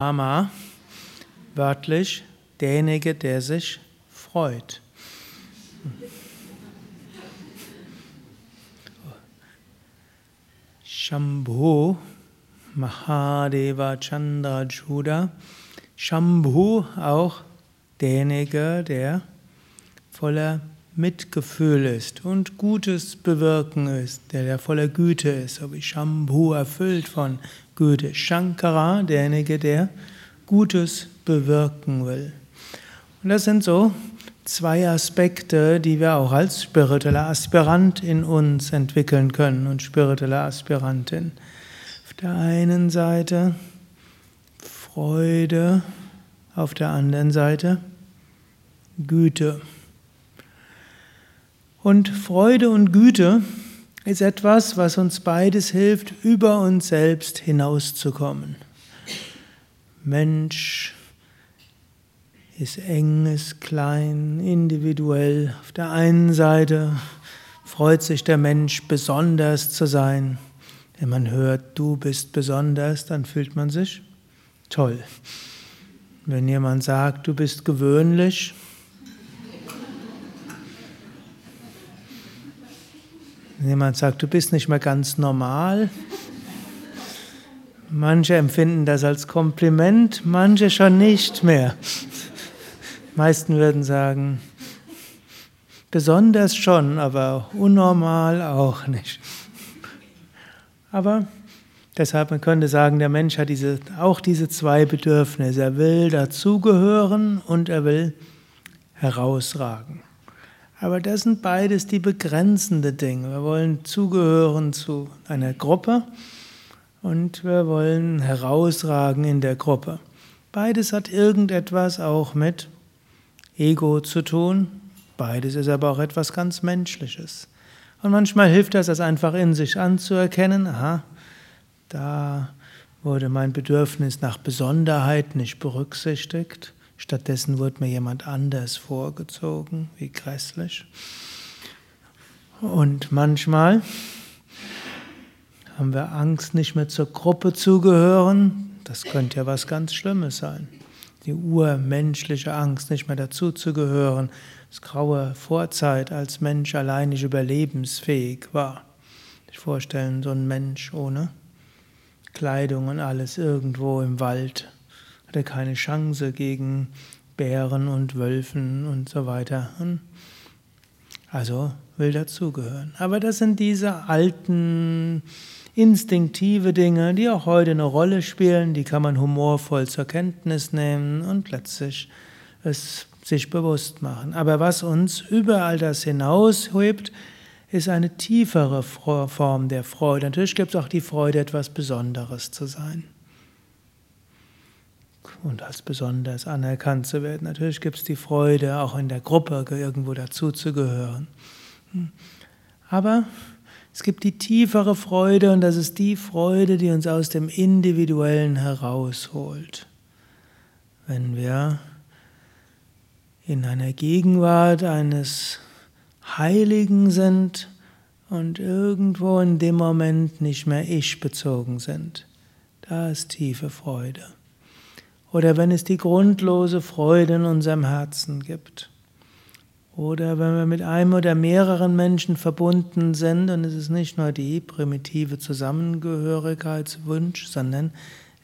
Ama, wörtlich derjenige, der sich freut. Shambhu Mahadeva Chandra Juda. Shambhu auch derjenige, der voller Mitgefühl ist und Gutes bewirken ist, der, der voller Güte ist, so wie Shambhu erfüllt von Güte. Shankara, derjenige, der Gutes bewirken will. Und das sind so zwei Aspekte, die wir auch als spiritueller Aspirant in uns entwickeln können und spirituelle Aspirantin. Auf der einen Seite Freude, auf der anderen Seite Güte. Und Freude und Güte ist etwas, was uns beides hilft, über uns selbst hinauszukommen. Mensch ist eng, ist klein, individuell. Auf der einen Seite freut sich der Mensch, besonders zu sein. Wenn man hört, du bist besonders, dann fühlt man sich toll. Wenn jemand sagt, du bist gewöhnlich, jemand sagt, du bist nicht mehr ganz normal, manche empfinden das als Kompliment, manche schon nicht mehr. Die meisten würden sagen, besonders schon, aber unnormal auch nicht. Aber deshalb man könnte sagen, der Mensch hat diese, auch diese zwei Bedürfnisse. Er will dazugehören und er will herausragen. Aber das sind beides die begrenzende Dinge. Wir wollen zugehören zu einer Gruppe und wir wollen herausragen in der Gruppe. Beides hat irgendetwas auch mit Ego zu tun. Beides ist aber auch etwas ganz Menschliches. Und manchmal hilft das, das einfach in sich anzuerkennen. Aha, da wurde mein Bedürfnis nach Besonderheit nicht berücksichtigt. Stattdessen wurde mir jemand anders vorgezogen, wie grässlich. Und manchmal haben wir Angst, nicht mehr zur Gruppe zu gehören. Das könnte ja was ganz Schlimmes sein. Die urmenschliche Angst, nicht mehr dazu zu gehören. Das graue Vorzeit, als Mensch allein nicht überlebensfähig war. Ich vorstellen, so ein Mensch ohne Kleidung und alles irgendwo im Wald hatte keine Chance gegen Bären und Wölfen und so weiter. Also will dazugehören. Aber das sind diese alten instinktive Dinge, die auch heute eine Rolle spielen, die kann man humorvoll zur Kenntnis nehmen und letztlich es sich bewusst machen. Aber was uns über all das hinaushebt, ist eine tiefere Form der Freude. Natürlich gibt es auch die Freude, etwas Besonderes zu sein und als besonders anerkannt zu werden. Natürlich gibt es die Freude, auch in der Gruppe irgendwo dazuzugehören. Aber es gibt die tiefere Freude und das ist die Freude, die uns aus dem Individuellen herausholt. Wenn wir in einer Gegenwart eines Heiligen sind und irgendwo in dem Moment nicht mehr ich bezogen sind, da ist tiefe Freude oder wenn es die grundlose Freude in unserem Herzen gibt. Oder wenn wir mit einem oder mehreren Menschen verbunden sind und es ist nicht nur die primitive Zusammengehörigkeitswunsch, sondern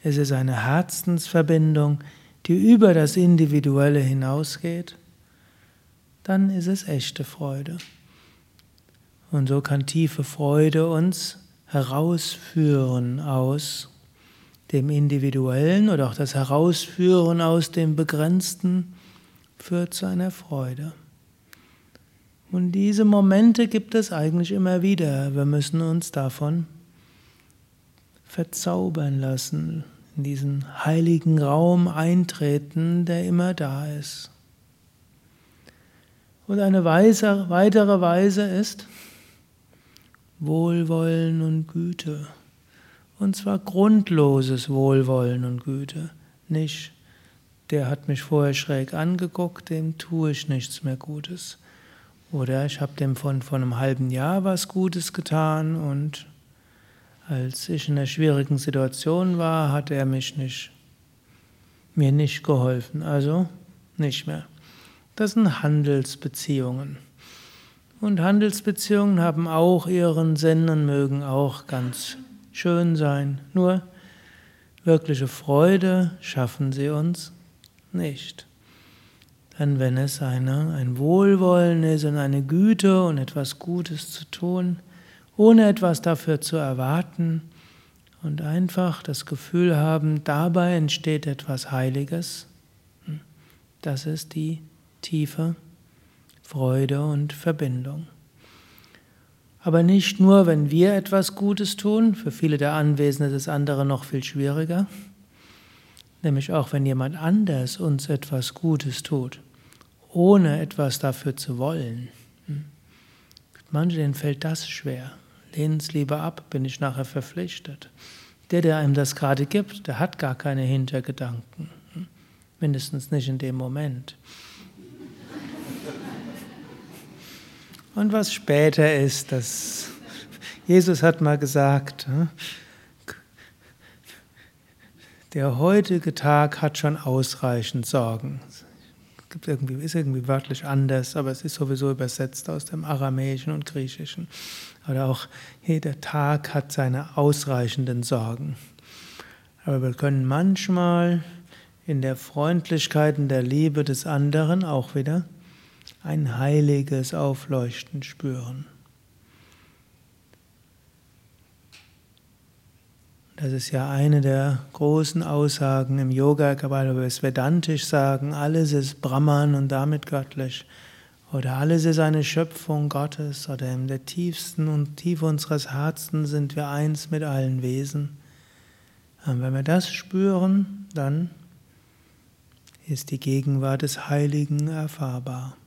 es ist eine Herzensverbindung, die über das Individuelle hinausgeht, dann ist es echte Freude. Und so kann tiefe Freude uns herausführen aus dem Individuellen oder auch das Herausführen aus dem Begrenzten führt zu einer Freude. Und diese Momente gibt es eigentlich immer wieder. Wir müssen uns davon verzaubern lassen, in diesen heiligen Raum eintreten, der immer da ist. Und eine weitere Weise ist Wohlwollen und Güte. Und zwar grundloses Wohlwollen und Güte. Nicht, der hat mich vorher schräg angeguckt, dem tue ich nichts mehr Gutes. Oder ich habe dem von, von einem halben Jahr was Gutes getan und als ich in einer schwierigen Situation war, hat er mich nicht mir nicht geholfen, also nicht mehr. Das sind Handelsbeziehungen. Und Handelsbeziehungen haben auch ihren Sinn und mögen auch ganz schön sein. Nur wirkliche Freude schaffen sie uns nicht. Denn wenn es eine, ein Wohlwollen ist und eine Güte und etwas Gutes zu tun, ohne etwas dafür zu erwarten und einfach das Gefühl haben, dabei entsteht etwas Heiliges, hm, das ist die tiefe Freude und Verbindung. Aber nicht nur, wenn wir etwas Gutes tun, für viele der Anwesenden ist das andere noch viel schwieriger, nämlich auch wenn jemand anders uns etwas Gutes tut, ohne etwas dafür zu wollen. Hm? Manche, denen fällt das schwer. Lehnen es lieber ab, bin ich nachher verpflichtet. Der, der einem das gerade gibt, der hat gar keine Hintergedanken. Hm? Mindestens nicht in dem Moment. Und was später ist, das Jesus hat mal gesagt, hm, der heutige Tag hat schon ausreichend Sorgen. Gibt irgendwie, ist irgendwie wörtlich anders, aber es ist sowieso übersetzt aus dem Aramäischen und Griechischen. Oder auch jeder Tag hat seine ausreichenden Sorgen. Aber wir können manchmal in der Freundlichkeit und der Liebe des anderen auch wieder ein heiliges Aufleuchten spüren. Das ist ja eine der großen Aussagen im Yoga, weil wir es vedantisch sagen, alles ist Brahman und damit göttlich. Oder alles ist eine Schöpfung Gottes. Oder in der tiefsten und Tiefe unseres Herzens sind wir eins mit allen Wesen. Und wenn wir das spüren, dann ist die Gegenwart des Heiligen erfahrbar.